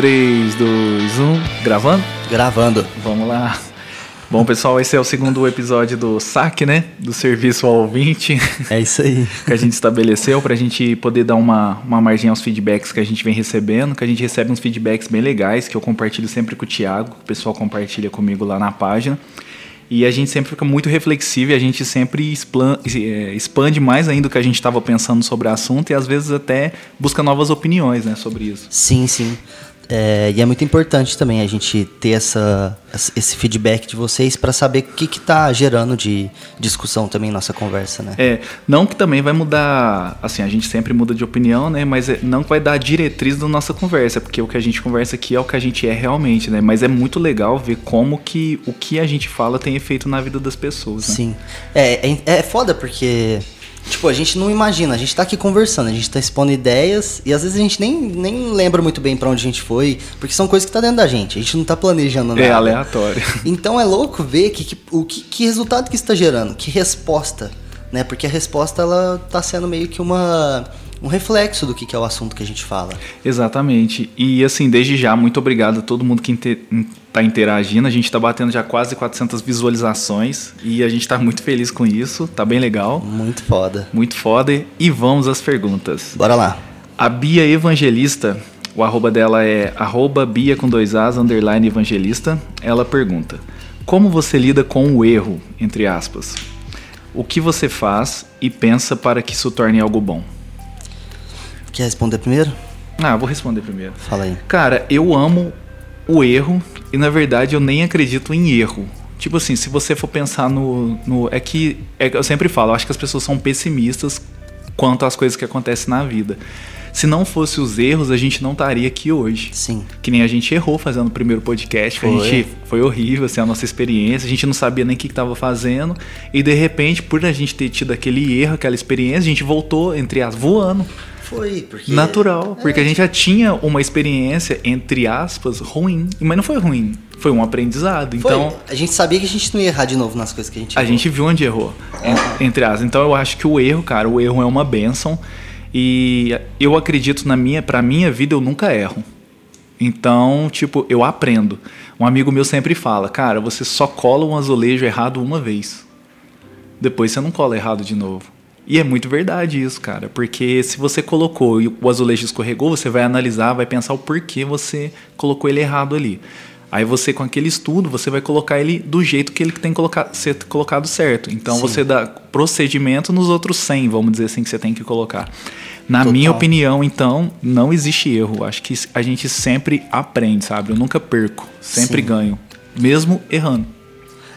3, 2, 1. Gravando? Gravando. Vamos lá. Bom, pessoal, esse é o segundo episódio do SAC, né? Do Serviço ao Ouvinte. É isso aí. que a gente estabeleceu para a gente poder dar uma, uma margem aos feedbacks que a gente vem recebendo, que a gente recebe uns feedbacks bem legais, que eu compartilho sempre com o Thiago, o pessoal compartilha comigo lá na página. E a gente sempre fica muito reflexivo e a gente sempre é, expande mais ainda o que a gente estava pensando sobre o assunto e às vezes até busca novas opiniões né, sobre isso. Sim, sim. É, e é muito importante também a gente ter essa, esse feedback de vocês para saber o que está gerando de discussão também em nossa conversa, né? É, não que também vai mudar, assim, a gente sempre muda de opinião, né? Mas é, não vai dar a diretriz da nossa conversa, porque o que a gente conversa aqui é o que a gente é realmente, né? Mas é muito legal ver como que o que a gente fala tem efeito na vida das pessoas, né? Sim. É, é, é foda porque Tipo, a gente não imagina, a gente tá aqui conversando, a gente tá expondo ideias e às vezes a gente nem, nem lembra muito bem para onde a gente foi, porque são coisas que tá dentro da gente, a gente não tá planejando é nada. É aleatório. Então é louco ver que, que o que, que resultado que está gerando, que resposta, né? Porque a resposta ela tá sendo meio que uma um reflexo do que, é o assunto que a gente fala. Exatamente. E assim, desde já, muito obrigado a todo mundo que está interagindo. A gente está batendo já quase 400 visualizações e a gente está muito feliz com isso. Tá bem legal. Muito foda. Muito foda. E vamos às perguntas. Bora lá. A Bia Evangelista, o arroba dela é arroba Bia com dois As, underline Evangelista. Ela pergunta, como você lida com o erro, entre aspas? O que você faz e pensa para que isso torne algo bom? Quer responder primeiro? Ah, vou responder primeiro. Fala aí. Cara, eu amo o erro e na verdade eu nem acredito em erro. Tipo assim, se você for pensar no. no é que. É, eu sempre falo, eu acho que as pessoas são pessimistas quanto às coisas que acontecem na vida. Se não fosse os erros, a gente não estaria aqui hoje. Sim. Que nem a gente errou fazendo o primeiro podcast, foi. a gente foi horrível, assim, a nossa experiência, a gente não sabia nem o que estava fazendo, e de repente, por a gente ter tido aquele erro, aquela experiência, a gente voltou, entre as, voando. Foi, porque. Natural, é. porque a gente já tinha uma experiência, entre aspas, ruim. Mas não foi ruim, foi um aprendizado. Foi. Então. A gente sabia que a gente não ia errar de novo nas coisas que a gente errou. A gente viu onde errou, é. entre aspas. Então eu acho que o erro, cara, o erro é uma benção. E eu acredito na minha, pra minha vida eu nunca erro. Então, tipo, eu aprendo. Um amigo meu sempre fala, cara, você só cola um azulejo errado uma vez. Depois você não cola errado de novo. E é muito verdade isso, cara, porque se você colocou e o azulejo escorregou, você vai analisar, vai pensar o porquê você colocou ele errado ali. Aí você, com aquele estudo, você vai colocar ele do jeito que ele tem que ser colocado certo. Então Sim. você dá procedimento nos outros 100, vamos dizer assim, que você tem que colocar. Na Total. minha opinião, então, não existe erro. Acho que a gente sempre aprende, sabe? Eu nunca perco, sempre Sim. ganho, mesmo errando.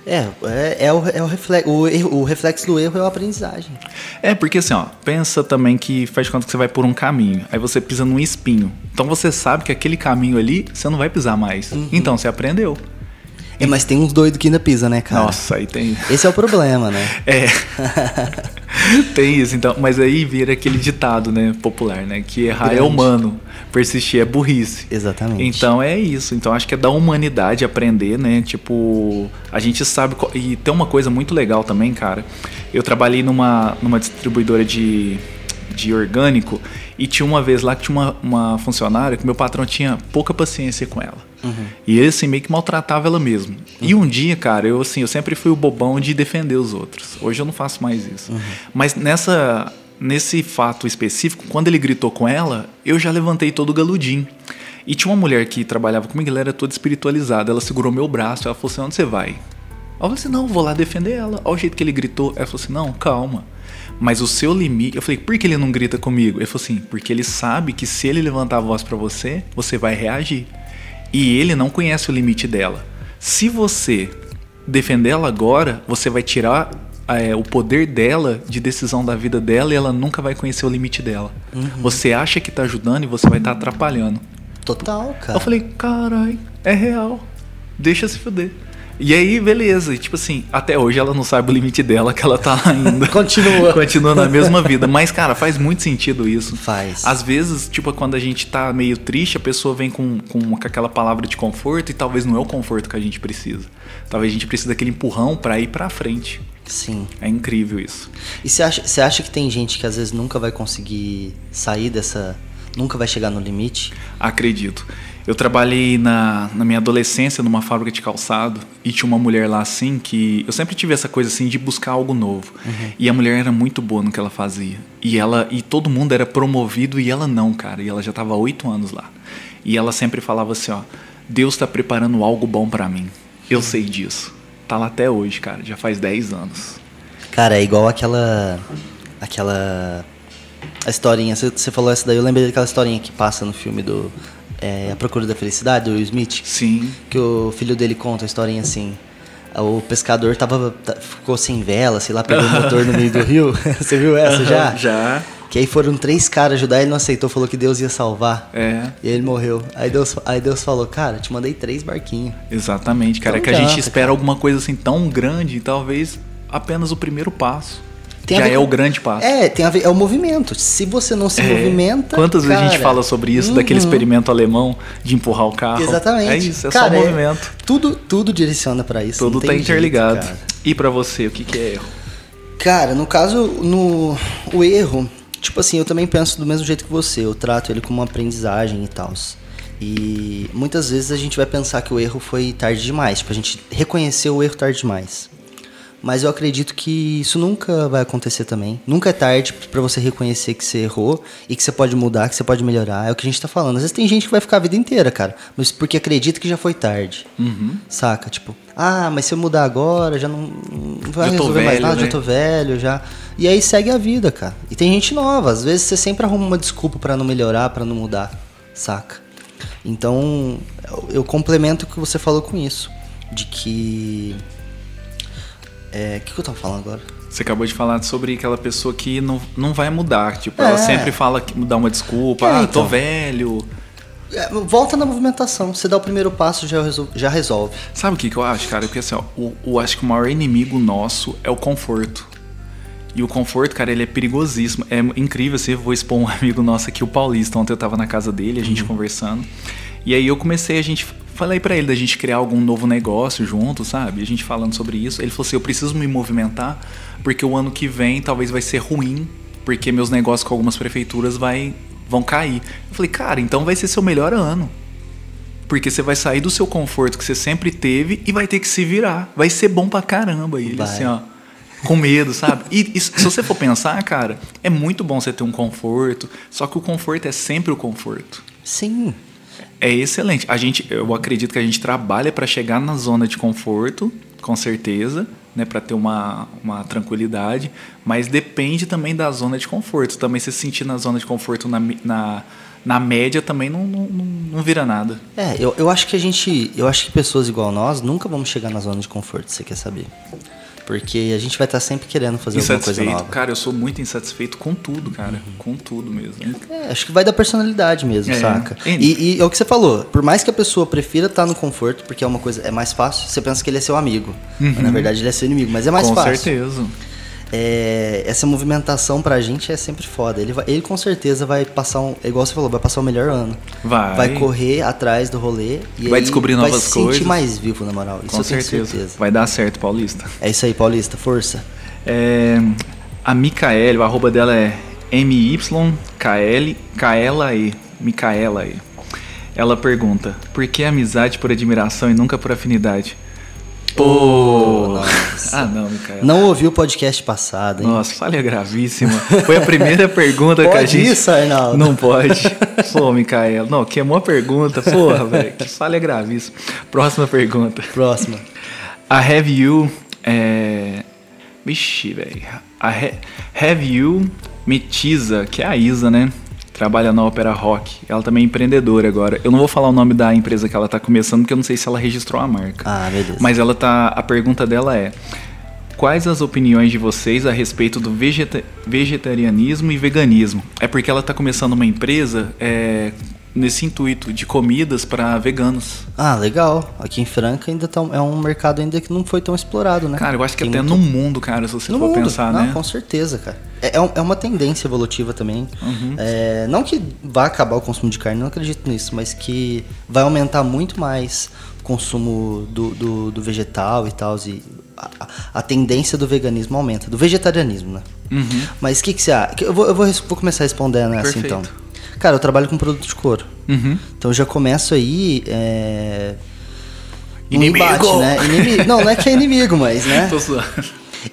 É, é, é, o, é o, reflexo, o, o reflexo do erro é a aprendizagem. É, porque assim, ó, pensa também que faz conta que você vai por um caminho, aí você pisa num espinho. Então você sabe que aquele caminho ali você não vai pisar mais. Uhum. Então você aprendeu. É, mas tem uns doidos que ainda pisa, né, cara? Nossa, aí tem. Esse é o problema, né? É. tem isso, então. Mas aí vira aquele ditado, né, popular, né? Que errar é Grande. é humano, persistir é burrice. Exatamente. Então é isso. Então acho que é da humanidade aprender, né? Tipo, a gente sabe. E tem uma coisa muito legal também, cara. Eu trabalhei numa, numa distribuidora de, de orgânico e tinha uma vez lá que tinha uma, uma funcionária que meu patrão tinha pouca paciência com ela. Uhum. E ele, assim, meio que maltratava ela mesmo. Uhum. E um dia, cara, eu, assim, eu sempre fui o bobão de defender os outros. Hoje eu não faço mais isso. Uhum. Mas nessa, nesse fato específico, quando ele gritou com ela, eu já levantei todo galudinho. E tinha uma mulher que trabalhava comigo, ela era toda espiritualizada. Ela segurou meu braço, ela falou assim: onde você vai? Eu falei assim: não, vou lá defender ela. Olha o jeito que ele gritou. Ela falou assim: não, calma. Mas o seu limite. Eu falei, por que ele não grita comigo? Ele falou assim, porque ele sabe que se ele levantar a voz para você, você vai reagir. E ele não conhece o limite dela. Se você defender ela agora, você vai tirar é, o poder dela de decisão da vida dela e ela nunca vai conhecer o limite dela. Uhum. Você acha que tá ajudando e você vai estar tá atrapalhando. Total, cara. Eu falei, carai, é real. Deixa se fuder. E aí, beleza. E, tipo assim, até hoje ela não sabe o limite dela, que ela tá ainda. Continua. Continua na mesma vida. Mas, cara, faz muito sentido isso. Faz. Às vezes, tipo, quando a gente tá meio triste, a pessoa vem com, com, aquela palavra de conforto e talvez não é o conforto que a gente precisa. Talvez a gente precise daquele empurrão para ir pra frente. Sim. É incrível isso. E você acha, você acha que tem gente que às vezes nunca vai conseguir sair dessa. Nunca vai chegar no limite? Acredito. Eu trabalhei na, na minha adolescência numa fábrica de calçado e tinha uma mulher lá assim que eu sempre tive essa coisa assim de buscar algo novo. E a mulher era muito boa no que ela fazia. E ela e todo mundo era promovido e ela não, cara. E ela já estava oito anos lá. E ela sempre falava assim, ó, Deus está preparando algo bom para mim. Eu sei disso. Tá lá até hoje, cara. Já faz 10 anos. Cara, é igual aquela. Aquela. A historinha, você falou essa daí, eu lembrei daquela historinha que passa no filme do. É, a Procura da Felicidade, do Will Smith. Sim. Que o filho dele conta a historinha assim. O pescador tava, tá- ficou sem vela, sei lá, pegou o motor no meio do rio. Você viu essa já? Já. Que aí foram três caras ajudar, ele não aceitou, falou que Deus ia salvar. É. E ele morreu. Aí Deus, aí Deus falou, cara, te mandei três barquinhos. Exatamente, cara. Então é que a gente espera cara. alguma coisa assim tão grande e talvez apenas o primeiro passo. Tem Já ver é o grande passo. É, tem a ver, é o movimento. Se você não se É. movimenta. Quantas vezes a gente cara, fala sobre isso, daquele uhum. experimento alemão de empurrar o carro? Exatamente. É isso, é Cara, só movimento. tudo, tudo direciona pra isso. Tudo tá interligado. jeito, cara. e pra você, o que, que é erro? Cara, no caso, no o erro, tipo assim, eu também penso do mesmo jeito que você. Eu trato ele como uma aprendizagem e tal. E muitas vezes a gente vai pensar que o erro foi tarde demais. Tipo, a gente reconheceu o erro tarde demais. Mas eu acredito que isso nunca vai acontecer também. Nunca é tarde pra você reconhecer que você errou e que você pode mudar, que você pode melhorar. É o que a gente tá falando. Às vezes tem gente que vai ficar a vida inteira, cara, mas porque acredita que já foi tarde. Uhum. Saca? Tipo, ah, mas se eu mudar agora, já não, não vai resolver mais velho, nada, né? já tô velho, já. E aí segue a vida, cara. E tem gente nova, às vezes você sempre arruma uma desculpa pra não melhorar, pra não mudar, saca? Então, eu complemento o que você falou com isso, de que é, o que, que eu tava falando agora? Você acabou de falar sobre aquela pessoa que não, não vai mudar. Tipo, ela É. sempre fala que dá uma desculpa. É, ah, então. tô velho. É, volta na movimentação, você dá o primeiro passo já, resol- já resolve. Sabe o que, que eu acho, cara? Porque assim, ó, o, o- acho que o maior inimigo nosso é o conforto. E o conforto, cara, ele é perigosíssimo. É incrível, assim, eu vou expor um amigo nosso aqui, o Paulista. Ontem eu tava na casa dele, a gente conversando. E aí eu comecei, a gente. Falei pra ele da gente criar algum novo negócio junto, sabe? A gente falando sobre isso. Ele falou assim: eu preciso me movimentar, porque o ano que vem talvez vai ser ruim, porque meus negócios com algumas prefeituras vai, vão cair. Eu falei, cara, então vai ser seu melhor ano. Porque você vai sair do seu conforto que você sempre teve e vai ter que se virar. Vai ser bom pra caramba. E ele Vai. assim, ó, com medo, sabe? E, e se você for pensar, cara, é muito bom você ter um conforto. Só que o conforto é sempre o conforto. Sim. É excelente. A gente, eu acredito que a gente trabalha para chegar na zona de conforto, com certeza, né, para ter uma, uma tranquilidade, mas depende também da zona de conforto. Também se sentir na zona de conforto na, na, na média também não, não, não vira nada. É, eu, eu acho que a gente. Eu acho que pessoas igual nós nunca vamos chegar na zona de conforto, você quer saber? Porque a gente vai estar sempre querendo fazer alguma coisa nova. Cara, eu sou muito insatisfeito com tudo, cara. Com tudo mesmo. É, acho que vai da personalidade mesmo, É. saca? E- E, é o que você falou, por mais que a pessoa prefira estar no conforto, porque é uma coisa, é mais fácil, você pensa que ele é seu amigo. Mas, na verdade ele é seu inimigo, mas é mais Uhum. com fácil. certeza. É, essa movimentação pra gente é sempre foda. Ele, vai- ele com certeza vai passar um. é Igual você falou, vai passar o melhor ano. Vai. Vai correr atrás do rolê e Vai descobrir vai novas se sentir coisas. mais vivo, na moral. Isso Com certeza. certeza. Vai dar certo, Paulista. É isso aí, Paulista, força. É, a Micaele, o arroba dela é MYKL, Kaela E. Micaela E. Ela pergunta: por que amizade por admiração e nunca por afinidade? Pô! Nossa. Ah, não, Micaela. Não ouviu o podcast passado, hein? Nossa, falha gravíssima. Foi a primeira pergunta que a Pode gente. isso, Arnaldo? Não pode. Pô, Micaela. Não, queimou a pergunta. Porra, velho. Que falha gravíssima. Próxima pergunta. Próxima. A Have You. É... Vixe, velho. A ha Have You Metiza, que é a Isa, né? Trabalha na Ópera Rock. Ela também é empreendedora agora. Eu não vou falar o nome da empresa que ela tá começando, porque eu não sei se ela registrou a marca. Ah, beleza. Mas ela tá. A pergunta dela é: Quais as opiniões de vocês a respeito do vegeta- vegetarianismo e veganismo? É porque ela tá começando uma empresa é, nesse intuito de comidas para veganos. Ah, legal. Aqui em Franca ainda tá, é um mercado ainda que não foi tão explorado, né? Cara, eu acho que Tem até muito- no mundo, cara, se você No for mundo. pensar, não, né? com certeza, cara. É, é é uma tendência evolutiva também. Uhum. É, não que vá acabar o consumo de carne, não acredito nisso, mas que vai aumentar muito mais o consumo do, do, do vegetal e tal. E a, a- tendência do veganismo aumenta, do vegetarianismo, né? Uhum. Mas o que, que você acha? Eu, vou, eu vou, vou começar respondendo essa Perfeito. então. Cara, eu trabalho com produto de couro. Uhum. Então eu já começo aí. É... no Inimigo! embate, né? Inimigo. Não, não é que é inimigo, mas, né? Tô.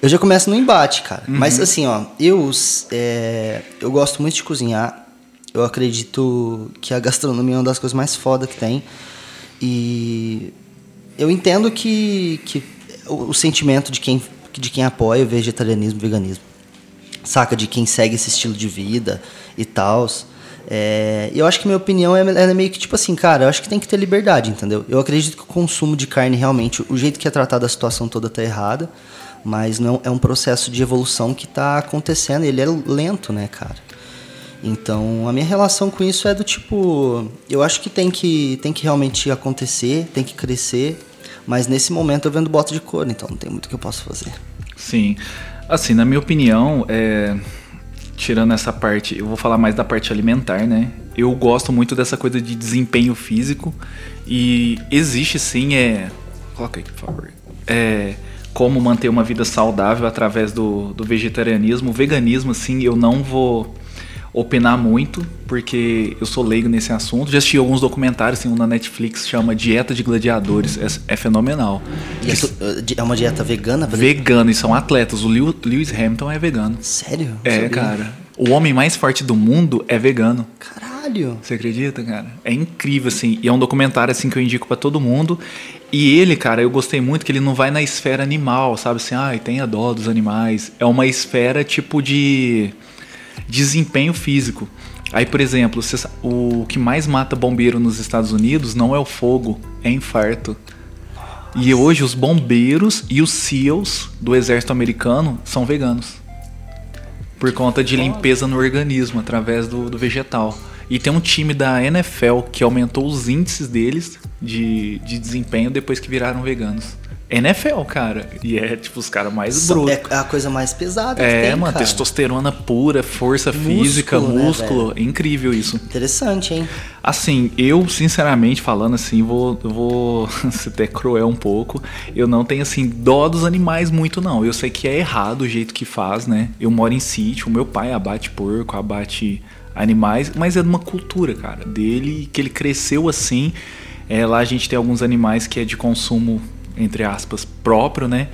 Eu já começo no embate, cara. Uhum. Mas assim, ó, eu, é, eu gosto muito de cozinhar. Eu acredito que a gastronomia é uma das coisas mais foda que tem. E eu entendo que, que o, o sentimento de quem, de quem apoia o vegetarianismo e veganismo. Saca? De quem segue esse estilo de vida e tal. É, eu acho que minha opinião é, é meio que tipo assim, cara, eu acho que tem que ter liberdade, entendeu? Eu acredito que o consumo de carne realmente, o jeito que é tratado a situação toda tá errada, mas não é um processo de evolução que tá acontecendo, ele é lento, né, cara? Então, a minha relação com isso é do tipo, eu acho que tem que tem que realmente acontecer, tem que crescer, mas nesse momento eu vendo bota de couro, então não tem muito que eu possa fazer. Sim. Assim, na minha opinião, é, tirando essa parte, eu vou falar mais da parte alimentar, né? Eu gosto muito dessa coisa de desempenho físico e existe sim, é. Coloca aí, por favor. É. Como manter uma vida saudável através do, do vegetarianismo. O veganismo, assim, eu não vou opinar muito, porque eu sou leigo nesse assunto. Já assisti alguns documentários, tem um na Netflix chama Dieta de Gladiadores. É, é fenomenal. É, tu- é uma dieta vegana? Vegano, e são atletas. O Lew- Lewis Hamilton é vegano. Sério? É, Sabia. cara. O homem mais forte do mundo é vegano. Caralho. Você acredita, cara? É incrível, assim. E é um documentário, assim, que eu indico pra todo mundo. E ele, cara, eu gostei muito que ele não vai na esfera animal, sabe? Assim, ai, tenha dó dos animais. É uma esfera, tipo, de desempenho físico. Aí, por exemplo, o que mais mata bombeiro nos Estados Unidos não é o fogo, é infarto. E hoje os bombeiros e os SEALs do exército americano são veganos. Por conta de limpeza no organismo, através do, do vegetal. E tem um time da NFL que aumentou os índices deles de, de desempenho depois que viraram veganos. NFL, cara. E é tipo os caras mais brutos. É a coisa mais pesada que É, tem, mano, cara. testosterona pura, força Músculo, física, né, músculo. incrível isso. Interessante, hein? Assim, eu, sinceramente falando assim, vou, vou ser até cruel um pouco. Eu não tenho, assim, dó dos animais muito, não. Eu sei que é errado o jeito que faz, né? Eu moro em sítio, o meu pai abate porco, abate animais, mas é de uma cultura, cara, dele, que ele cresceu assim. É, lá a gente tem alguns animais que é de consumo, entre aspas, próprio, né?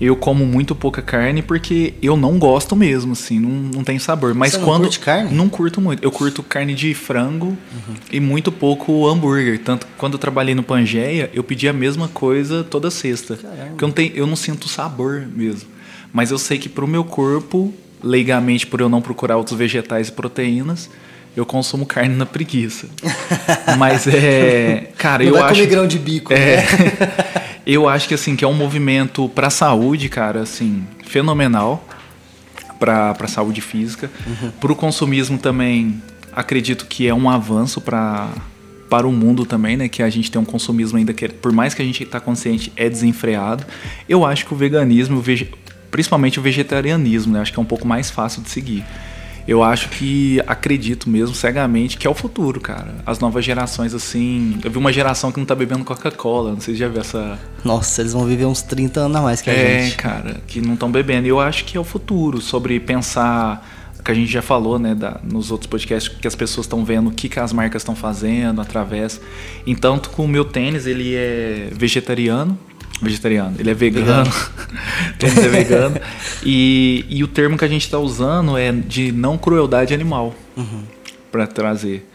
Eu como muito pouca carne porque eu não gosto mesmo, assim, não, não tem sabor. Mas Você não quando. curte carne? Não curto muito. Eu curto carne de frango e muito pouco hambúrguer. Tanto que quando eu trabalhei no Pangeia, eu pedi a mesma coisa toda sexta. Caramba. Porque eu não, tenho, eu não sinto sabor mesmo. Mas eu sei que pro meu corpo, leigamente, por eu não procurar outros vegetais e proteínas, eu consumo carne na preguiça. Mas é. Cara, Não eu vai acho. comer grão de bico, É. né? eu acho que assim que é um movimento pra saúde, cara, assim, fenomenal para saúde física. Pro consumismo também, acredito que é um avanço para para o mundo também, né, que a gente tem um consumismo ainda que por mais que a gente tá consciente é desenfreado. Eu acho que o veganismo, o principalmente o vegetarianismo, né, acho que é um pouco mais fácil de seguir. Eu acho que acredito mesmo cegamente que é o futuro, cara. As novas gerações, assim. Eu vi uma geração que não tá bebendo Coca-Cola. Não sei se já viu essa. Nossa, eles vão viver uns 30 anos a mais que a É, gente. cara, que não estão bebendo. E eu acho que é o futuro, sobre pensar. Que a gente já falou, né, da- nos outros podcasts, que as pessoas estão vendo o que, que as marcas estão fazendo através. Então, com o meu tênis, ele é vegetariano. Vegetariano, ele é vegano. tênis é vegano. E, e o termo que a gente está usando é de não crueldade animal para trazer.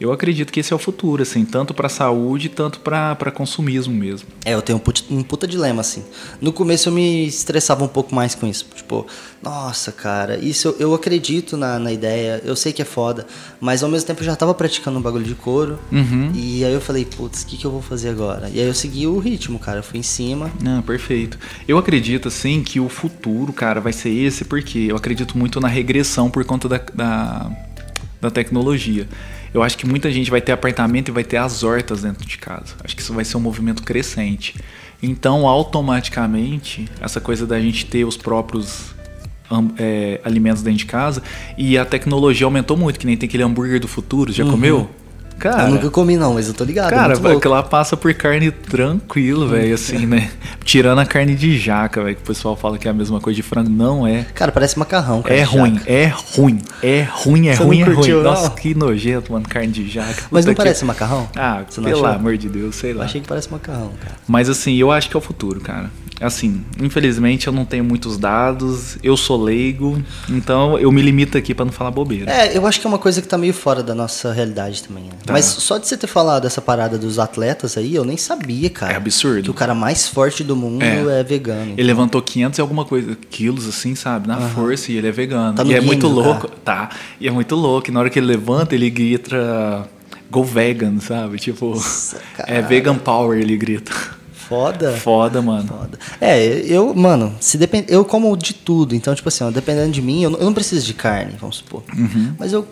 Eu acredito que esse é o futuro, assim, tanto para saúde, tanto para consumismo mesmo. É, eu tenho um puta, um puta dilema, assim. No começo eu me estressava um pouco mais com isso. Tipo, nossa, cara, isso eu, eu acredito na, na ideia, eu sei que é foda, mas ao mesmo tempo eu já tava praticando um bagulho de couro. Uhum. E aí eu falei, putz, o que, que eu vou fazer agora? E aí eu segui o ritmo, cara. Eu fui em cima. Ah, perfeito. Eu acredito, assim, que o futuro, cara, vai ser esse, porque eu acredito muito na regressão por conta da, da, da tecnologia. Eu acho que muita gente vai ter apartamento e vai ter as hortas dentro de casa. Acho que isso vai ser um movimento crescente. Então, automaticamente, essa coisa da gente ter os próprios é, alimentos dentro de casa e a tecnologia aumentou muito, que nem tem aquele hambúrguer do futuro, já comeu? Cara, eu nunca comi não, mas eu tô ligado. é Cara, muito louco. que lá passa por carne tranquilo, velho, assim, né? Tirando a carne de jaca, velho, que o pessoal fala que é a mesma coisa de frango. Não é. Cara, parece macarrão. cara, É ruim, jaca. é ruim, é ruim, é Você ruim, é ruim. não? Nossa, que nojento, mano, carne de jaca. Mas não que- parece macarrão? Ah, Você pelo amor de Deus, sei Eu lá. achei que parece macarrão, cara. Mas assim, eu acho que é o futuro, cara. Assim, infelizmente eu não tenho muitos dados, eu sou leigo, então eu me limito aqui pra não falar bobeira. É, eu acho que é uma coisa que tá meio fora da nossa realidade também, né? Tá. Mas só de você ter falado essa parada dos atletas aí, eu nem sabia, cara. É absurdo. Que o cara mais forte do mundo É. é, vegano. Ele levantou 500 e alguma coisa, quilos assim, sabe? Na força e ele é vegano. Tá e é muito louco. Tá. E é muito louco. E na hora que ele levanta, ele grita Go vegan, sabe? Tipo, é cara. vegan power, ele grita. Foda. Foda, mano. Foda. É, eu, mano, se depend... eu como de tudo, então, tipo assim, ó, dependendo de mim, eu não, eu não preciso de carne, vamos supor. Mas eu,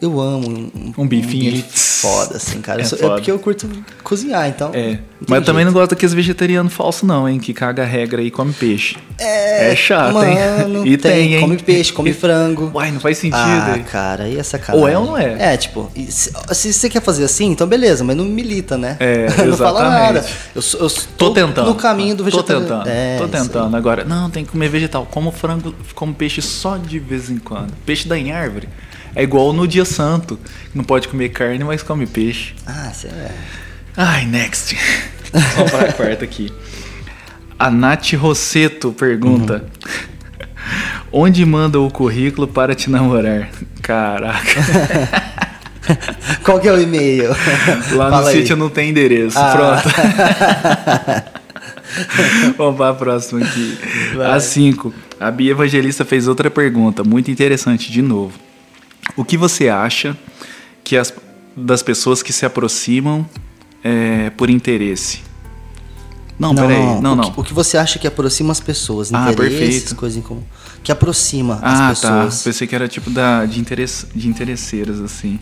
eu amo um, Um bifinho bife ali. foda, assim, cara. É sou- É, porque eu curto cozinhar, então. É. Mas eu também não gosto daqueles vegetarianos falsos, não, hein? Que caga a regra e come peixe. É, chato, Mano, hein? E tem, tem, hein? come peixe, come E- frango. Uai, não faz sentido. Ah, hein? cara, aí é sacanagem. Ou é ou não é? É, tipo, e se, se você quer fazer assim, então beleza, mas não milita, né? É, não fala nada. Eu, eu Tô tentando. no caminho do Tô vegetariano. tentando. É, tô aí. tentando. Agora, não, tem que comer vegetal. Como frango, como peixe só de vez em quando. Peixe dá em árvore. É igual no dia santo. Não pode comer carne, mas come peixe. Ah, você é. Ai, next. Vamos para a quarta aqui. A Nath Rosseto pergunta: Onde manda o currículo para te namorar? Caraca. Qual que é o e-mail? Lá no Fala aí. sítio não tem endereço. Ah. Pronto. Vamos para a próxima aqui. Vai. A 5. A Bia Evangelista fez outra pergunta, muito interessante de novo. O que você acha que as, das pessoas que se aproximam é, por interesse? Não, peraí. Não, o não. Que, o que você acha que aproxima as pessoas? Ah, perfeito. coisa em comum. Que aproxima Ah, as tá. pessoas. Pensei que era tipo da, de, interesse, de interesseiras, assim.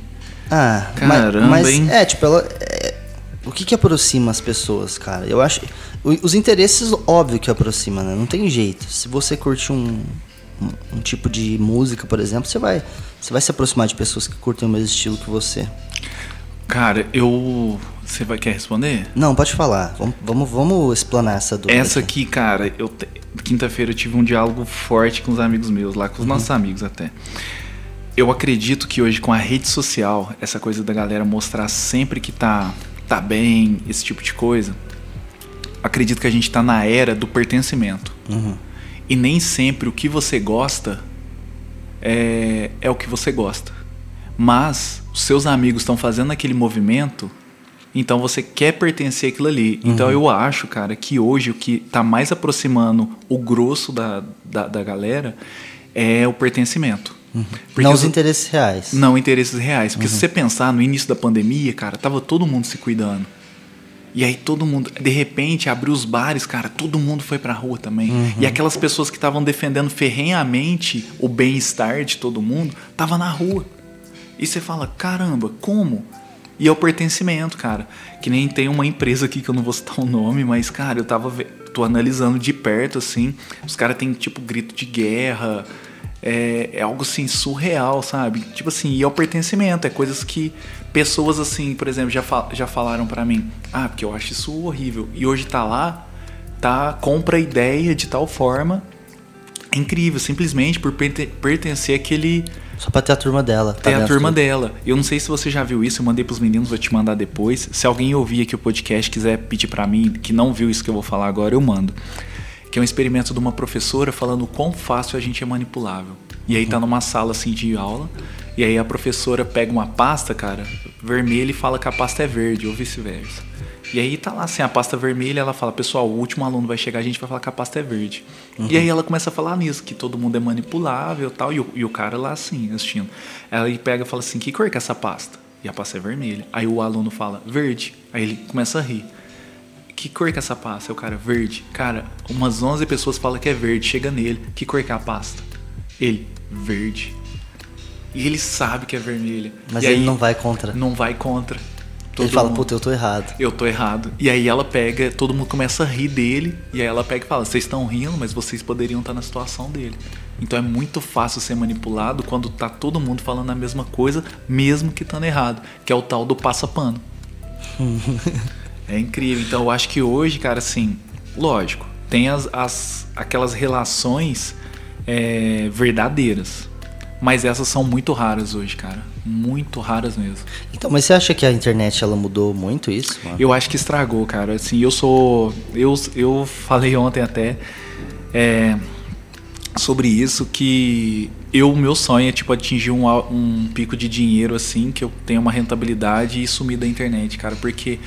Ah, Caramba, mas, hein? é, tipo, ela, é, o que que aproxima as pessoas, cara? Eu acho, o- os interesses, óbvio que aproxima, né? Não tem jeito. Se você curte um, um, um tipo de música, por exemplo, você vai, você vai se aproximar de pessoas que curtem o mesmo estilo que você. Cara, eu. Você vai quer responder? Não, pode falar. Vamos, vamos, vamos explanar essa dúvida. Essa aqui, cara, eu te- quinta-feira eu tive um diálogo forte com os amigos meus, lá com os nossos amigos até. Eu acredito que hoje com a rede social, essa coisa da galera mostrar sempre que tá tá bem, esse tipo de coisa, acredito que a gente tá na era do pertencimento. Uhum. E nem sempre o que você gosta é, é o que você gosta. Mas os seus amigos estão fazendo aquele movimento, então você quer pertencer àquilo ali. Então eu acho, cara, que hoje o que tá mais aproximando o grosso da, da, da galera é o pertencimento. Porque Não os interesses reais. não interesses reais. Porque se você pensar no início da pandemia, cara, tava todo mundo se cuidando. E aí todo mundo, de repente, abriu os bares, cara, todo mundo foi pra rua também. E aquelas pessoas que estavam defendendo ferrenhamente o bem-estar de todo mundo, tava na rua. E você fala, caramba, como? E é o pertencimento, cara. Que nem tem uma empresa aqui que eu não vou citar o nome, mas, cara, eu tava tô analisando de perto, assim. Os caras têm, tipo, grito de guerra. É, é algo, assim, surreal, sabe? Tipo assim, e é o pertencimento. É coisas que pessoas, assim, por exemplo, já, fa- já falaram pra mim. Ah, porque eu acho isso horrível. E hoje tá lá, tá, compra a ideia de tal forma. É incrível, simplesmente por perte- pertencer àquele Só pra ter a turma dela. tá tem a turma do- dela. Eu não sei se você já viu isso, eu mandei pros meninos, vou te mandar depois. Se alguém ouvir aqui o podcast quiser pedir pra mim, que não viu isso que eu vou falar agora, eu mando. Que é um experimento de uma professora falando o quão fácil a gente é manipulável. E aí tá numa sala assim de aula, e aí a professora pega uma pasta, cara, vermelha e fala que a pasta é verde, ou vice-versa. E aí tá lá assim, a pasta vermelha, ela fala, pessoal, o último aluno vai chegar, a gente vai falar que a pasta é verde. E aí ela começa a falar nisso, que todo mundo é manipulável e tal, e o, e o cara lá assim, assistindo. Ela aí pega e fala assim, que cor que é essa pasta? E a pasta é vermelha. Aí o aluno fala, verde. Aí ele começa a rir. Que cor que é essa pasta? Aí o cara, verde. Cara, umas 11 pessoas falam que é verde, chega nele. Que cor que é a pasta? Ele, verde. E ele sabe que é vermelha. Mas E ele aí- não vai contra. não vai contra. Ele fala, puta, eu tô errado. Eu tô errado. E aí ela pega, todo mundo começa a rir dele, e aí ela pega e fala: vocês estão rindo, mas vocês poderiam estar na situação dele. Então é muito fácil ser manipulado quando tá todo mundo falando a mesma coisa, mesmo que estando errado, que é o tal do passa-pano. é incrível. Então eu acho que hoje, cara, assim, lógico, tem as, as aquelas relações é, verdadeiras. Mas essas são muito raras hoje, cara. Muito raras mesmo. Então, mas você acha que a internet ela mudou muito isso? Mano? Eu acho que estragou, cara. Assim, eu sou. Eu, eu falei ontem até é, sobre isso que eu, meu sonho é tipo atingir um, um pico de dinheiro assim, que eu tenha uma rentabilidade e sumir da internet, cara. Porque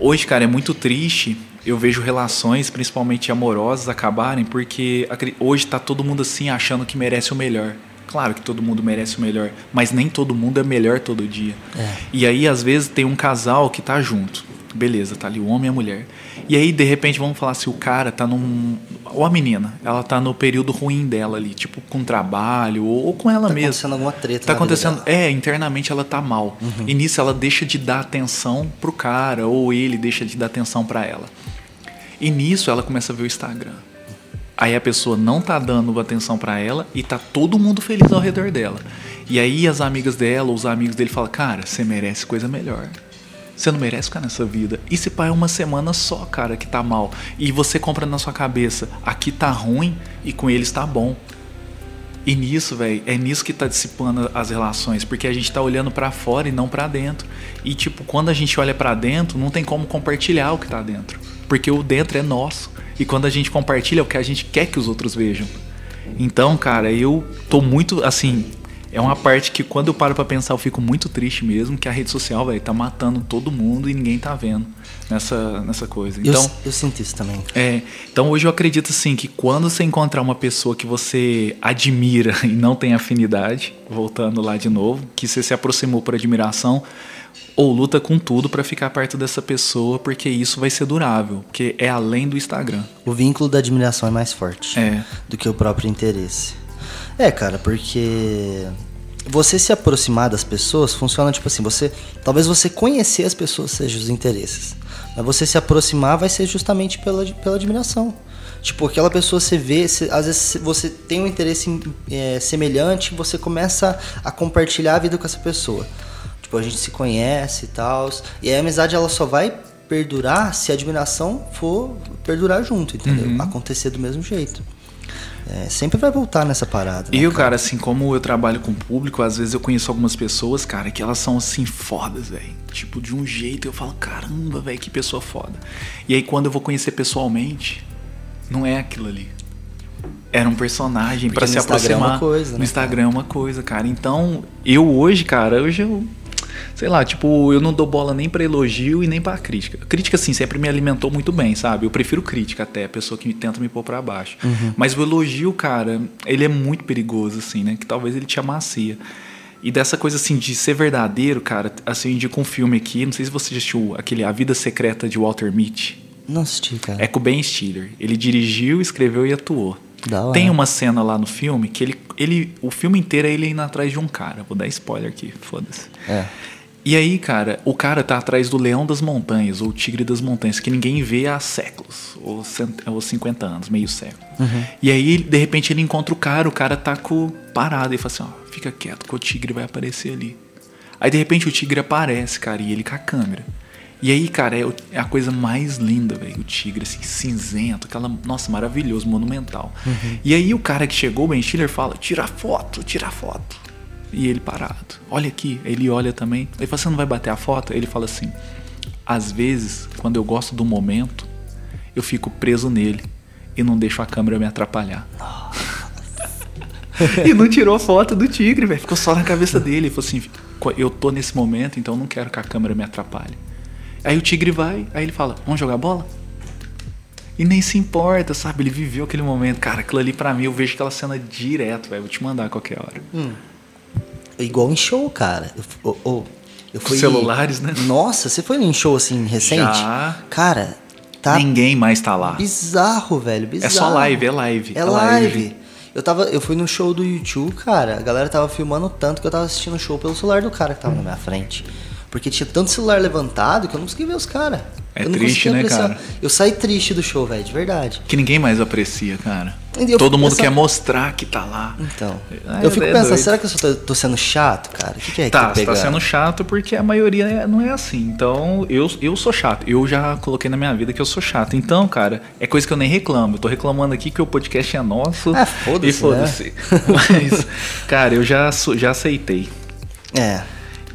hoje, cara, é muito triste eu vejo relações, principalmente amorosas, acabarem porque hoje tá todo mundo assim achando que merece o melhor. Claro que todo mundo merece o melhor, mas nem todo mundo é melhor todo dia. É. E aí, às vezes, tem um casal que tá junto. Beleza, tá ali o homem e a mulher. E aí, de repente, vamos falar se o cara tá num. Ou a menina, ela tá no período ruim dela ali, tipo, com trabalho, ou, ou com ela tá mesma. Tá acontecendo alguma treta. Tá acontecendo. É, internamente ela tá mal. Uhum. E nisso ela deixa de dar atenção pro cara, ou ele deixa de dar atenção para ela. E nisso ela começa a ver o Instagram. Aí a pessoa não tá dando atenção para ela e tá todo mundo feliz ao redor dela. E aí as amigas dela, os amigos dele falam: "Cara, você merece coisa melhor. Você não merece ficar nessa vida. E se pai é uma semana só, cara, que tá mal. E você compra na sua cabeça, aqui tá ruim e com eles tá bom. E nisso, velho, é nisso que tá dissipando as relações, porque a gente tá olhando para fora e não para dentro. E tipo, quando a gente olha para dentro, não tem como compartilhar o que tá dentro, porque o dentro é nosso. E quando a gente compartilha é o que a gente quer que os outros vejam. Então, cara, eu tô muito assim, é uma parte que quando eu paro para pensar eu fico muito triste mesmo, que a rede social, velho, tá matando todo mundo e ninguém tá vendo nessa, nessa coisa. Então, eu, eu sinto isso também. É, então hoje eu acredito assim que quando você encontrar uma pessoa que você admira e não tem afinidade, voltando lá de novo, que você se aproximou por admiração, ou luta com tudo para ficar perto dessa pessoa, porque isso vai ser durável, porque é além do Instagram. O vínculo da admiração é mais forte é. do que o próprio interesse. É, cara, porque você se aproximar das pessoas funciona tipo assim, você talvez você conhecer as pessoas seja os interesses, mas você se aproximar vai ser justamente pela, pela admiração. Tipo, aquela pessoa você vê, você, às vezes você tem um interesse é, semelhante, você começa a compartilhar a vida com essa pessoa. Tipo, a gente se conhece e tal. E a amizade ela só vai perdurar se a admiração for perdurar junto, entendeu? Uhum. Acontecer do mesmo jeito. É, sempre vai voltar nessa parada. E né, eu, cara? cara, assim, como eu trabalho com público, às vezes eu conheço algumas pessoas, cara, que elas são assim fodas, velho. Tipo, de um jeito eu falo, caramba, velho, que pessoa foda. E aí quando eu vou conhecer pessoalmente, não é aquilo ali. Era um personagem para se aproximar. Instagram é uma coisa, né, no Instagram é uma coisa, cara. Então, eu hoje, cara, hoje eu sei lá, tipo, eu não dou bola nem para elogio e nem para crítica. Crítica, assim, sempre me alimentou muito bem, sabe? Eu prefiro crítica até, a pessoa que tenta me pôr para baixo. Uhum. Mas o elogio, cara, ele é muito perigoso, assim, né? Que talvez ele te amacia. E dessa coisa, assim, de ser verdadeiro, cara, assim, eu indico um filme aqui, não sei se você já assistiu aquele A Vida Secreta de Walter Mitty. Não assisti, cara. É com o Ben Stiller. Ele dirigiu, escreveu e atuou. Tem uma cena lá no filme que ele, ele. O filme inteiro é ele indo atrás de um cara. Vou dar spoiler aqui, foda-se. É. E aí, cara, o cara tá atrás do leão das montanhas, ou tigre das montanhas, que ninguém vê há séculos, ou, cent... ou 50 anos, meio século. Uhum. E aí, de repente, ele encontra o cara, o cara tá com parado e fala assim: ó, fica quieto, que o tigre vai aparecer ali. Aí, de repente, o tigre aparece, cara, e ele com a câmera. E aí, cara, é, é a coisa mais linda, velho. O tigre, assim, cinzento, aquela. Nossa, maravilhoso, monumental. Uhum. E aí, o cara que chegou, o Ben Stiller, fala: tira foto, tira foto. E ele parado. Olha aqui. Ele olha também. Ele fala: Você não vai bater a foto? Ele fala assim: Às vezes, quando eu gosto do momento, eu fico preso nele e não deixo a câmera me atrapalhar. e não tirou foto do tigre, velho. Ficou só na cabeça dele. Ele falou assim: Eu tô nesse momento, então não quero que a câmera me atrapalhe. Aí o tigre vai, aí ele fala: Vamos jogar bola? E nem se importa, sabe? Ele viveu aquele momento. Cara, aquilo ali pra mim, eu vejo aquela cena direto, velho. Vou te mandar a qualquer hora. Hum. Igual em show, cara. Eu, eu, eu fui... Celulares, né? Nossa, você foi em show assim recente? Já. Cara, tá. Ninguém mais tá lá. Bizarro, velho. Bizarro. É só live, é live. É, é live. live. Eu, tava, eu fui no show do YouTube, cara. A galera tava filmando tanto que eu tava assistindo o show pelo celular do cara que tava na minha frente. Porque tinha tanto celular levantado que eu não conseguia ver os caras. É eu triste, né, apreciar. cara? Eu saí triste do show, velho, de verdade. Que ninguém mais aprecia, cara. Eu Todo mundo pensando- quer mostrar que tá lá. Então, Ah, eu fico é pensando, doido. será que eu tô, tô sendo chato, cara? O que, que é que Tá, tá você tá pegando? sendo chato porque a maioria é- não é assim. Então, eu, eu sou chato. Eu já coloquei na minha vida que eu sou chato. Então, cara, é coisa que eu nem reclamo. Eu tô reclamando aqui que o podcast é nosso. Ah, foda-se, E foda-se. Mas, cara, eu já, já aceitei. É,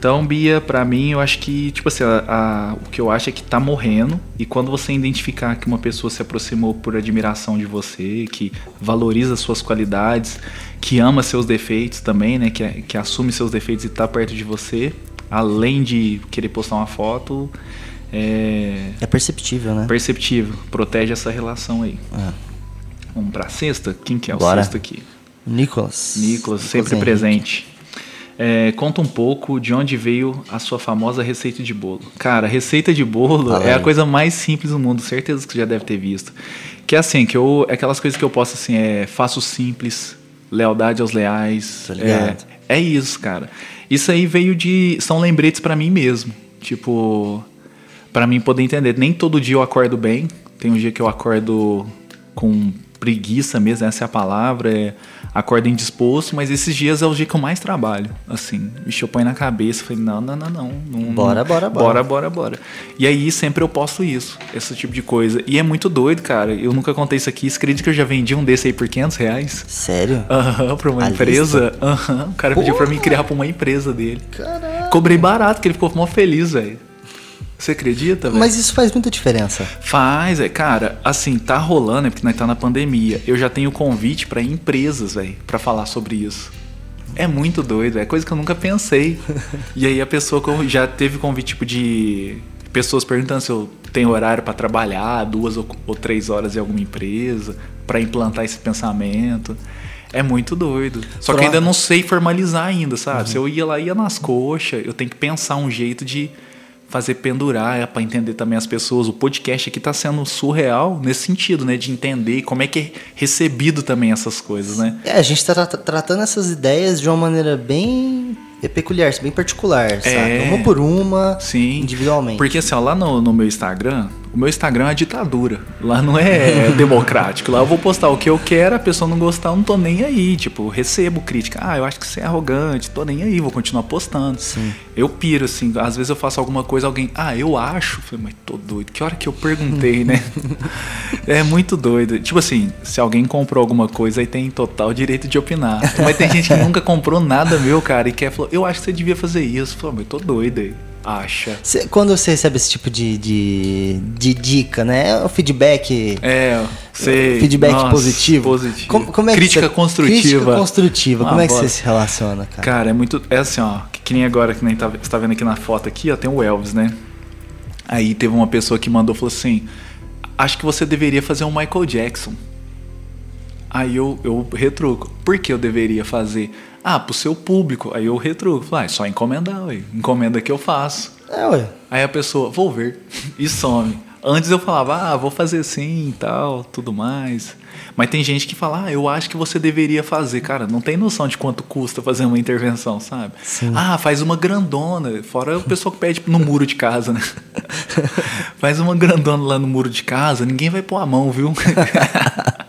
Então, Bia, pra mim, eu acho que, tipo assim, a- a- o que eu acho é que tá morrendo. E quando você identificar que uma pessoa se aproximou por admiração de você, que valoriza suas qualidades, que ama seus defeitos também, né? Que, que assume seus defeitos e tá perto de você, além de querer postar uma foto, é é perceptível, né? perceptível. Protege essa relação aí. É. Vamos pra sexta? Quem que é o Bora. sexto aqui? Nicolas. Nicolas, sempre Henrique. presente. É, conta um pouco de onde veio a sua famosa receita de bolo. Cara, receita de bolo Fala é a coisa mais simples do mundo, certeza que você já deve ter visto. Que é assim, que eu. É aquelas coisas que eu posto assim, é faço simples, lealdade aos leais. Ligado. É, é isso, cara. Isso aí veio de. São lembretes pra mim mesmo. Tipo. Pra mim poder entender. Nem todo dia eu acordo bem. Tem um dia que eu acordo com preguiça mesmo, essa é a palavra. É, acordo indisposto, mas esses dias é o dia que eu mais trabalho. Assim, bicho, eu ponho na cabeça. Falei, não, não, não, não. não Bora, bora, bora. Bora, bora, bora. E aí sempre eu posto isso, esse tipo de coisa. E é muito doido, cara. Eu nunca contei isso aqui. Você acredita que eu já vendi um desse aí por 500 reais? Sério? Aham, pra uma A empresa. Aham, o cara pediu pra mim Porra! criar pra uma empresa dele. Caralho. Cobrei barato, porque ele ficou mó feliz, velho. Você acredita, velho? Mas isso faz muita diferença. Faz, é, cara, assim, tá rolando, é porque nós tá na pandemia. Eu já tenho convite pra empresas, velho, pra falar sobre isso. É muito doido, é coisa que eu nunca pensei. e aí a pessoa já teve convite tipo de pessoas perguntando se eu tenho horário pra trabalhar, duas ou, ou três horas em alguma empresa, pra implantar esse pensamento. É muito doido. Só que ainda não sei formalizar ainda, sabe? Se eu ia lá, ia nas coxas, eu tenho que pensar um jeito de fazer pendurar, é, para entender também as pessoas. O podcast aqui tá sendo surreal nesse sentido, né? De entender como é que é recebido também essas coisas, né? É, a gente tá tra- tratando essas ideias de uma maneira bem peculiar, bem particular, sabe? Uma por uma, Sim. individualmente. Porque assim, ó, lá no, no meu Instagram, o meu Instagram é ditadura. Lá não é democrático. Lá eu vou postar o que eu quero, a pessoa não gostar, eu não tô nem aí. Tipo, recebo crítica. Ah, eu acho que você é arrogante, tô nem aí, vou continuar postando. Sim. Eu piro, assim, às vezes eu faço alguma coisa, alguém, ah, eu acho. Eu Falei, mas tô doido. Que hora que eu perguntei, né? é muito doido. Tipo assim, se alguém comprou alguma coisa, aí tem total direito de opinar. Mas tem gente que nunca comprou nada meu, cara, e quer falar, eu acho que você devia fazer isso. Eu Falei, mas tô doido aí. Acha. Cê- quando você recebe esse tipo de, de, de dica, né? É o feedback. É, sei. Feedback Nossa, positivo. positivo. Como, como é que Crítica cê- construtiva. Crítica construtiva. Uma como é que bola. você se relaciona, cara? Cara, é muito. É assim, ó. Que, que nem agora, que nem tá, você tá vendo aqui na foto aqui, ó, tem o Elvis, né? Aí teve uma pessoa que mandou falou assim: Acho que você deveria fazer um Michael Jackson. Aí eu, eu retruco. Por que eu deveria fazer? Ah, pro seu público. Aí eu retruco. Falei, ah, é só encomendar, ué. Encomenda que eu faço. É, ué. Aí a pessoa, vou ver, e some. Antes eu falava, ah, vou fazer sim e tal, tudo mais. Mas tem gente que fala, ah, eu acho que você deveria fazer. Cara, não tem noção de quanto custa fazer uma intervenção, sabe? Sim. Ah, faz uma grandona. Fora o pessoal que pede no muro de casa, né? faz uma grandona lá no muro de casa, ninguém vai pôr a mão, viu?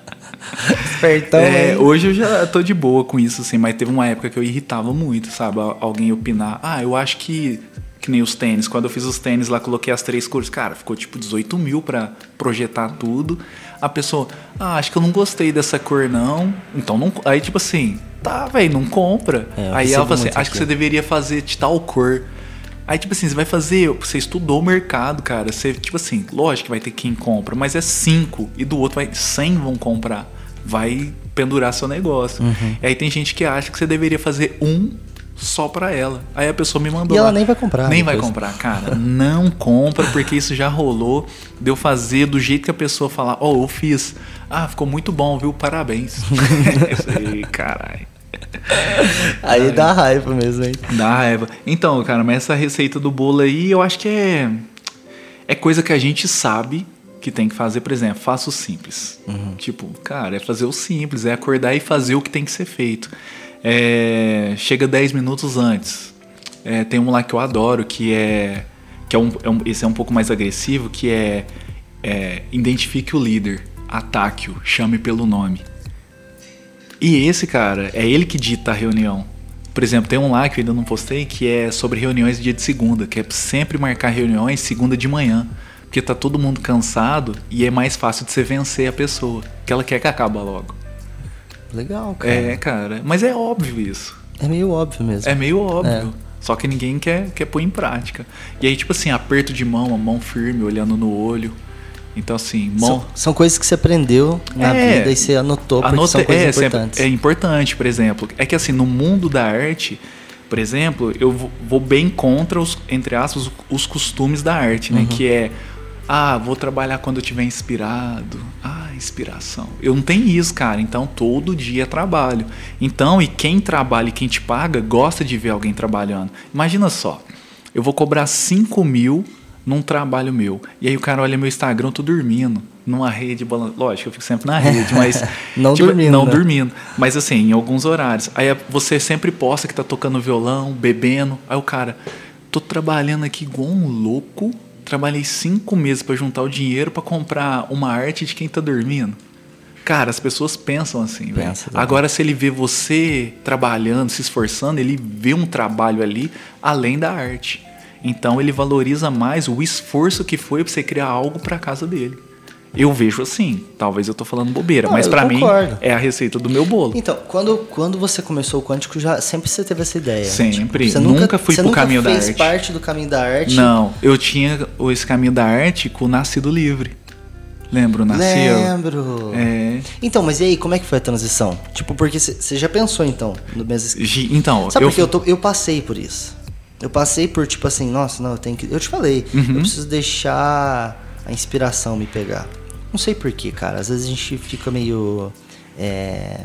Espertão, É, hoje eu já tô de boa com isso, assim, mas teve uma época que eu irritava muito, sabe? Al- Alguém opinar, ah, eu acho que. Que nem os tênis. Quando eu fiz os tênis lá, coloquei as três cores. Cara, ficou tipo 18 mil pra projetar tudo. A pessoa, ah, acho que eu não gostei dessa cor, não. Então não. Aí, tipo assim, tá, velho, não compra. É, aí ela fala assim, acho que aqui. você deveria fazer de tal cor. Aí, tipo assim, você vai fazer, você estudou o mercado, cara. Você, tipo assim, lógico que vai ter quem compra, mas é cinco e do outro vai 100 vão comprar. Vai pendurar seu negócio. Uhum. E aí tem gente que acha que você deveria fazer um só pra ela. Aí a pessoa me mandou E ela lá. nem vai comprar Nem vai depois. comprar, cara. Não compra, porque isso já rolou. De eu fazer do jeito que a pessoa falar, ó, eu fiz. Ah, ficou muito bom, viu? Parabéns. isso aí, caralho. Aí dá raiva mesmo, hein? Dá raiva. Então, cara, mas essa receita do bolo aí, eu acho que é. É coisa que a gente sabe que tem que fazer, por exemplo, faça o simples. Tipo, cara, é fazer o simples, é acordar e fazer o que tem que ser feito. É, chega 10 minutos antes. É, tem um lá que eu adoro, que é. Que é um, é um- esse é um pouco mais agressivo, que é, é Identifique o líder, ataque-o, chame pelo nome. E esse, cara, é ele que dita a reunião. Por exemplo, tem um lá que eu ainda não postei que é sobre reuniões dia de segunda, que é sempre marcar reuniões segunda de manhã. Porque tá todo mundo cansado e é mais fácil de você vencer a pessoa. Que ela quer que acaba logo. Legal, cara. É, cara. Mas é óbvio isso. É meio óbvio mesmo. É meio óbvio. É. Só que ninguém quer, quer pôr em prática. E aí, tipo assim, aperto de mão, a mão firme, olhando no olho. Então, assim, mão. São, são coisas que você aprendeu na É. vida e você anotou porque Anota- são coisas é, importantes. é importante, por exemplo. É que assim, no mundo da arte, por exemplo, eu vou- bem contra os, entre aspas, os costumes da arte, Uhum. né? Que é, ah, vou trabalhar quando eu estiver inspirado. Ah, inspiração. Eu não tenho isso, cara. Então, todo dia é trabalho. Então, e quem trabalha e quem te paga, gosta de ver alguém trabalhando. Imagina só, eu vou cobrar 5 mil num trabalho meu. E aí o cara olha meu Instagram, eu tô dormindo. Numa rede, lógico, eu fico sempre na rede, mas. Não dormindo, Não né? dormindo. Mas assim, em alguns horários. Aí você sempre posta que tá tocando violão, bebendo. Aí o cara, tô trabalhando aqui igual um louco. Trabalhei cinco meses pra juntar o dinheiro pra comprar uma arte de quem tá dormindo. Cara, as pessoas pensam assim, velho. Agora, se ele vê você trabalhando, se esforçando, ele vê um trabalho ali além da arte. Então, ele valoriza mais o esforço que foi pra você criar algo pra casa dele. Eu vejo assim. Talvez eu tô falando bobeira, Não, mas pra mim é a receita do meu bolo. Então, quando, quando você começou o Quântico, já sempre você teve essa ideia? Sempre. você Nunca fui você pro nunca caminho da fez arte. parte do caminho da arte? Não, eu tinha esse caminho da arte com o Nascido Livre. Lembro, nasceu. Lembro. É. Então, mas e aí, como é que foi a transição? Tipo, porque você já pensou, então, no mesmo... Então, Sabe eu, porque eu, tô- eu passei por isso. Eu passei por, tipo assim, nossa, não, eu tenho que... Eu te falei, Uhum. eu preciso deixar a inspiração me pegar. Não sei porquê, cara. Às vezes a gente fica meio... é,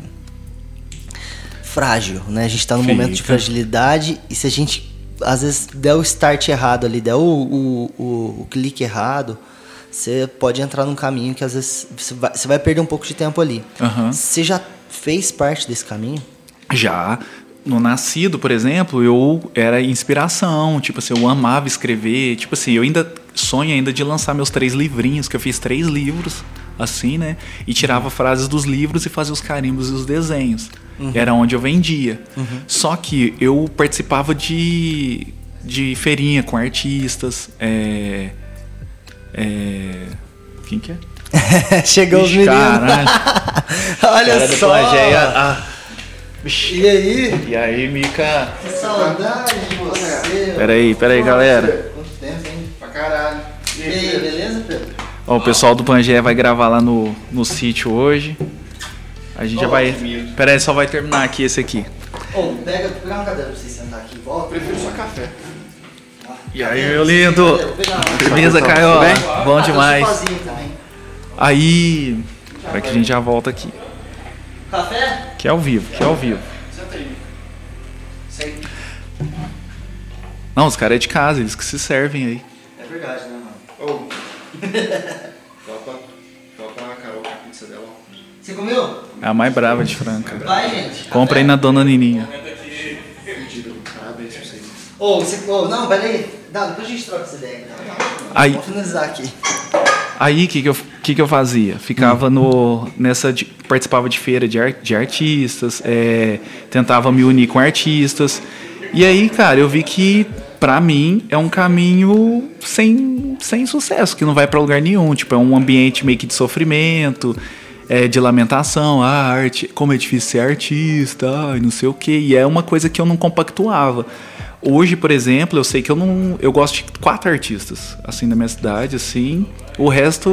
frágil, né? A gente tá num Fica. momento de fragilidade e se a gente, às vezes, der o start errado ali, der o, o, o- o clique errado, você pode entrar num caminho que às vezes você vai, você vai perder um pouco de tempo ali. Aham. Você já fez parte desse caminho? Já no Nascido, por exemplo, eu era inspiração, tipo assim, eu amava escrever, tipo assim, eu ainda sonho ainda de lançar meus três livrinhos, que eu fiz três livros, assim, né? E tirava frases dos livros e fazia os carimbos e os desenhos. Era onde eu vendia. Só que eu participava de, de feirinha com artistas, é, é, quem que é? Chegou os Ixi, meninos. Caralho. Olha Cara só. Pangeia, ah, E aí? e aí, Mica? Que saudade de você. Peraí, peraí, galera. Quanto tempo, hein? Pra caralho. E aí, beleza, Pedro? Ó, o pessoal do Pangeia vai gravar lá no, no sítio hoje. A gente já vai. Pera aí, só vai terminar aqui esse aqui. Ô, pega, pega uma cadeira pra você sentar aqui em volta. Prefiro só café. E aí, meu lindo? Firmeza, Caio? Bom Ah, tô demais. também. Aí. Vai que a gente já volta aqui. Café? Que é ao vivo, que é ao vivo. Senta aí. Senta. Não, os caras é de casa, eles que se servem aí. É verdade, né? Pra, fala pra Carol que a pizza dela. Você comeu? É a mais brava de Franca. Vai, gente. Compra aí na Dona Nininha. Parabéns pra vocês. Ô, você. Ô, não, peraí. Não, depois a gente troca essa ideia. Aí- Vamos finalizar aqui. Aí o que, que, eu, que, que eu fazia? Ficava no. nessa. de- participava de feira de, ar- de artistas, é, tentava me unir com artistas. E aí, cara, eu vi que pra mim é um caminho sem, sem sucesso, que não vai pra lugar nenhum. Tipo, é um ambiente meio que de sofrimento, é, de lamentação. Ah, arte, como é difícil ser artista, ai, não sei o quê. E é uma coisa que eu não compactuava. Hoje, por exemplo, eu sei que eu não. Eu gosto de quatro artistas, assim, da minha cidade, assim. O resto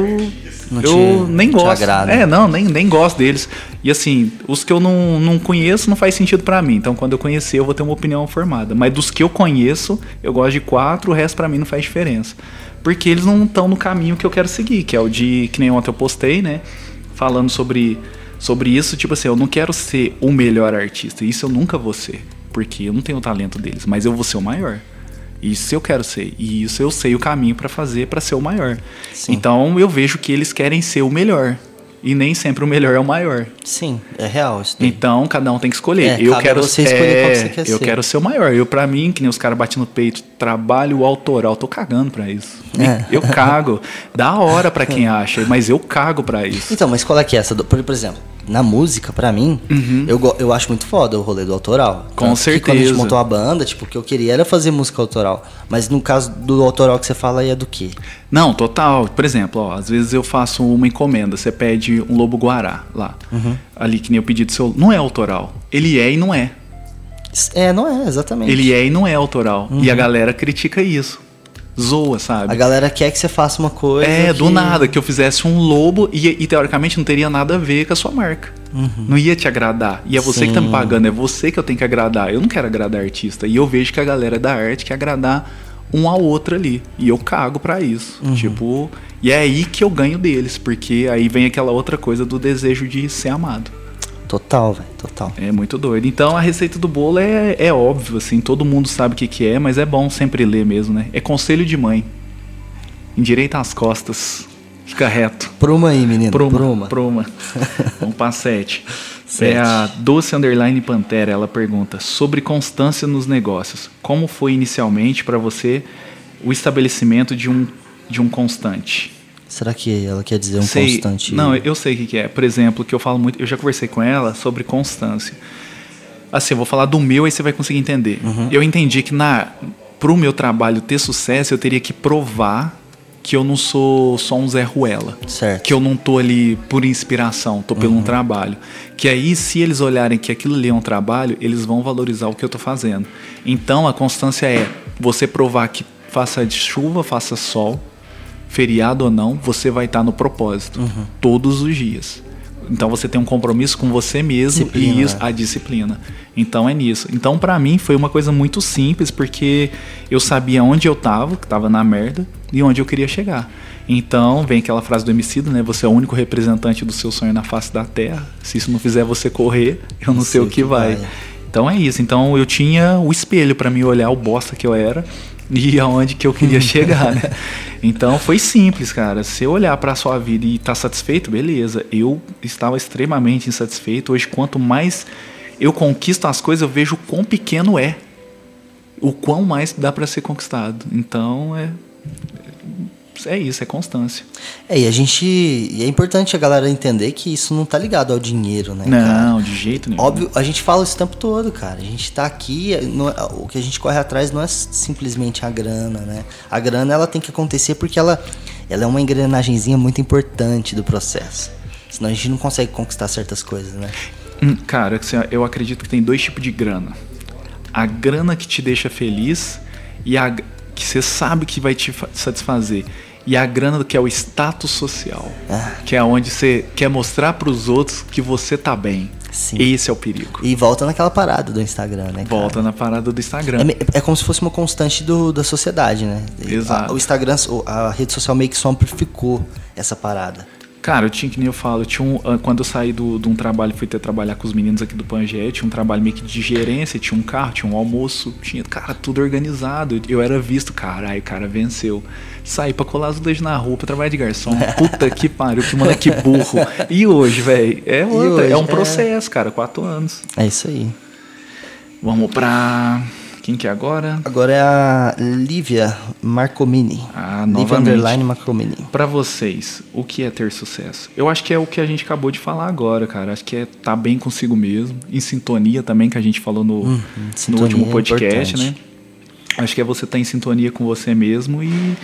Não eu te- nem gosto. É, não, nem, nem gosto deles. E assim, os que eu não, não conheço não faz sentido pra mim. Então, quando eu conhecer, eu vou ter uma opinião formada. Mas dos que eu conheço, eu gosto de quatro, o resto pra mim não faz diferença. Porque eles não estão no caminho que eu quero seguir, que é o de. Que nem ontem eu postei, né? Falando sobre, sobre isso. Tipo assim, eu não quero ser o melhor artista. Isso eu nunca vou ser. Porque eu não tenho o talento deles. Mas eu vou ser o maior. Isso eu quero ser. E isso eu sei o caminho pra fazer pra ser o maior. Sim. Então eu vejo que eles querem ser o melhor. E nem sempre o melhor é o maior. Sim, é real isso daí. Então, cada um tem que escolher. É, eu quero você escolher qual que você quer eu ser. quero ser o maior. Eu, pra mim, que nem os caras batem no peito, trabalho autoral, tô cagando pra isso. É. Eu cago. Da hora pra quem acha, mas eu cago pra isso. Então, mas qual é que é essa? por exemplo, na música, pra mim, eu, go- eu acho muito foda o rolê do autoral. Uhum. Com Tanto que Quando a gente certeza. montou a banda, tipo, o que eu queria era fazer música autoral. Mas no caso do autoral que você fala aí é do quê? Não, total. Por exemplo, ó, às vezes eu faço uma encomenda, você pede um lobo guará lá. Uhum. Ali que nem eu pedi do seu. Não é autoral. Ele é e não é. É, não é, exatamente. Ele é e não é autoral. E a galera critica isso. Zoa, sabe? A galera quer que você faça uma coisa. É, do que- nada, que eu fizesse um lobo e, e, teoricamente não teria nada a ver com a sua marca. Não ia te agradar. E é você que tá me Sim. pagando, é você que eu tenho que agradar. Eu não quero agradar artista. E eu vejo que a galera da arte quer agradar um ao outro ali. E eu cago pra isso. Tipo, e é aí que eu ganho deles, porque aí vem aquela outra coisa do desejo de ser amado. Total, velho, total. É muito doido. Então a receita do bolo é, é óbvio, assim, todo mundo sabe o que, que é, mas é bom sempre ler mesmo, né? É conselho de mãe. Endireita as costas. Fica reto. Pruma aí, menino. Pruma. Pruma. Pruma. Vamos pra sete. Sete. É a Doce Underline Pantera. Ela pergunta sobre constância nos negócios. Como foi inicialmente para você o estabelecimento de um, de um constante? Será que ela quer dizer um Sei- constante? Não, eu sei o que, que é. Por exemplo, que eu falo muito. Eu já conversei com ela sobre constância. Assim, eu vou falar do meu, aí você vai conseguir entender. Uhum. Eu entendi que na pro meu trabalho ter sucesso, eu teria que provar que eu não sou só um Zé Ruela. Certo. Que eu não tô ali por inspiração, tô Uhum. pelo um trabalho. Que aí, se eles olharem que aquilo ali é um trabalho, eles vão valorizar o que eu tô fazendo. Então, a constância é você provar que faça de chuva, faça sol, feriado ou não, você vai estar no propósito Uhum. todos os dias. Então você tem um compromisso com você mesmo Disciplina, e isso, né? a disciplina. Então é nisso. Então pra mim foi uma coisa muito simples porque eu sabia onde eu tava, que tava na merda, e onde eu queria chegar. Então vem aquela frase do homicídio, né? Você é o único representante do seu sonho na face da terra. Se isso não fizer você correr, eu não sei o que vai. Então é isso. Então eu tinha o espelho pra me olhar o bosta que eu era e aonde que eu queria chegar, né? Então foi simples, cara. Se eu olhar pra sua vida e tá satisfeito, beleza. Eu estava extremamente insatisfeito. Hoje, quanto mais eu conquisto as coisas, eu vejo o quão pequeno é. O quão mais dá pra ser conquistado. Então é. É isso, é constância. É, e a gente. E é importante a galera entender que isso não tá ligado ao dinheiro, né? cara? Não, de jeito nenhum. Óbvio, a gente fala isso o tempo todo, cara. A gente tá aqui, não é- o que a gente corre atrás não é simplesmente a grana, né? A grana ela tem que acontecer porque ela, ela é uma engrenagemzinha muito importante do processo. Senão a gente não consegue conquistar certas coisas, né? Hum, Cara, assim, eu acredito que tem dois tipos de grana. A grana que te deixa feliz e a que você sabe que vai te fa- satisfazer. E a grana que é o status social. Ah. Que é onde você quer mostrar pros outros que você tá bem. Sim. Esse é o perigo. E volta naquela parada do Instagram, né? cara? Volta na parada do Instagram. É, é como se fosse uma constante do, da sociedade, né? Exato. a- o Instagram, a rede social meio que só amplificou essa parada. Cara, eu tinha que nem eu falo, eu tinha um, ah, quando eu saí do, de um trabalho, fui ter trabalhar com os meninos aqui do Pangé, tinha um trabalho meio que de gerência, tinha um carro, tinha um almoço, tinha, cara, tudo organizado. Eu era visto, caralho, o cara venceu. Saí pra colar azulejo na rua pra trabalhar de garçom. Puta que pariu, que moleque burro. E hoje, velho? É outra, hoje? é um É. processo, cara, quatro anos. É isso aí. Vamos pra. Quem que é agora? Agora é a Lívia Marcomini. Ah, Lívia. Underline Marcomini. Pra vocês, o que é ter sucesso? Eu acho que é o que a gente acabou de falar agora, cara. Acho que é estar bem consigo mesmo, em sintonia também, que a gente falou no, no Uhum, sintonia último é podcast, importante. né? Acho que é você estar em sintonia com você mesmo e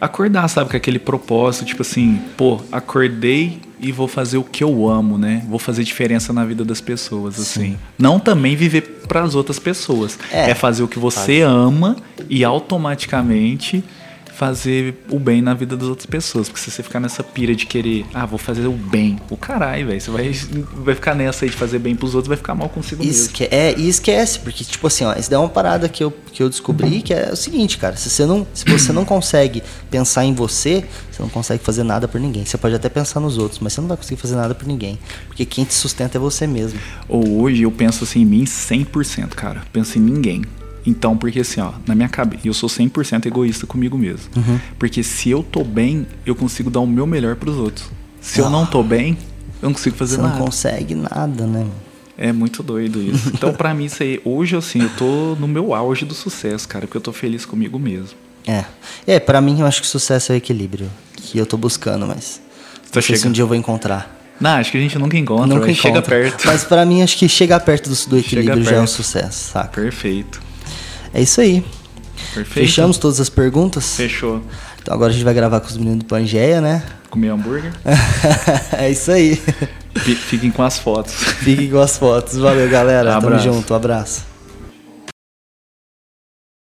acordar, sabe, com aquele propósito, tipo assim, pô, acordei e vou fazer o que eu amo, né? Vou fazer diferença na vida das pessoas, assim. Não também viver para as outras pessoas. É, É, fazer o que você ama e automaticamente fazer o bem na vida das outras pessoas. Porque se você ficar nessa pira de querer, ah, vou fazer o bem, o caralho, velho. Você vai, vai ficar nessa aí de fazer bem pros outros, vai ficar mal consigo mesmo. Esque é, e esquece, porque, tipo assim, ó, isso daí é uma parada que eu, que eu descobri que é o seguinte, cara. Se você, não, se você não consegue pensar em você, você não consegue fazer nada por ninguém. Você pode até pensar nos outros, mas você não vai conseguir fazer nada por ninguém. Porque quem te sustenta é você mesmo. Ou hoje eu penso assim em mim 100%, cara. Penso em ninguém. Então, porque assim, ó, na minha cabeça, eu sou 100% egoísta comigo mesmo. Porque se eu tô bem, eu consigo dar o meu melhor pros outros. Se eu não tô bem, eu não consigo fazer Você nada. não consegue nada, né? mano? É muito doido isso. Então, pra mim, isso aí, hoje, assim, eu tô no meu auge do sucesso, cara, porque eu tô feliz comigo mesmo. É. É, pra mim eu acho que sucesso é o equilíbrio. Que eu tô buscando, mas. Tá sei se chegando. um dia eu vou encontrar. Não, acho que a gente nunca encontra, Nunca mas chega perto. Mas pra mim acho que chegar perto do, do equilíbrio já é um sucesso, saca? Perfeito. É isso aí. Perfeito. Fechamos todas as perguntas? Fechou. Então agora a gente vai gravar com os meninos do Pangeia, né? Comer hambúrguer. é isso aí. Fi- Fiquem com as fotos. Fiquem com as fotos. Valeu, galera. Tamo Abraço. junto. Um abraço.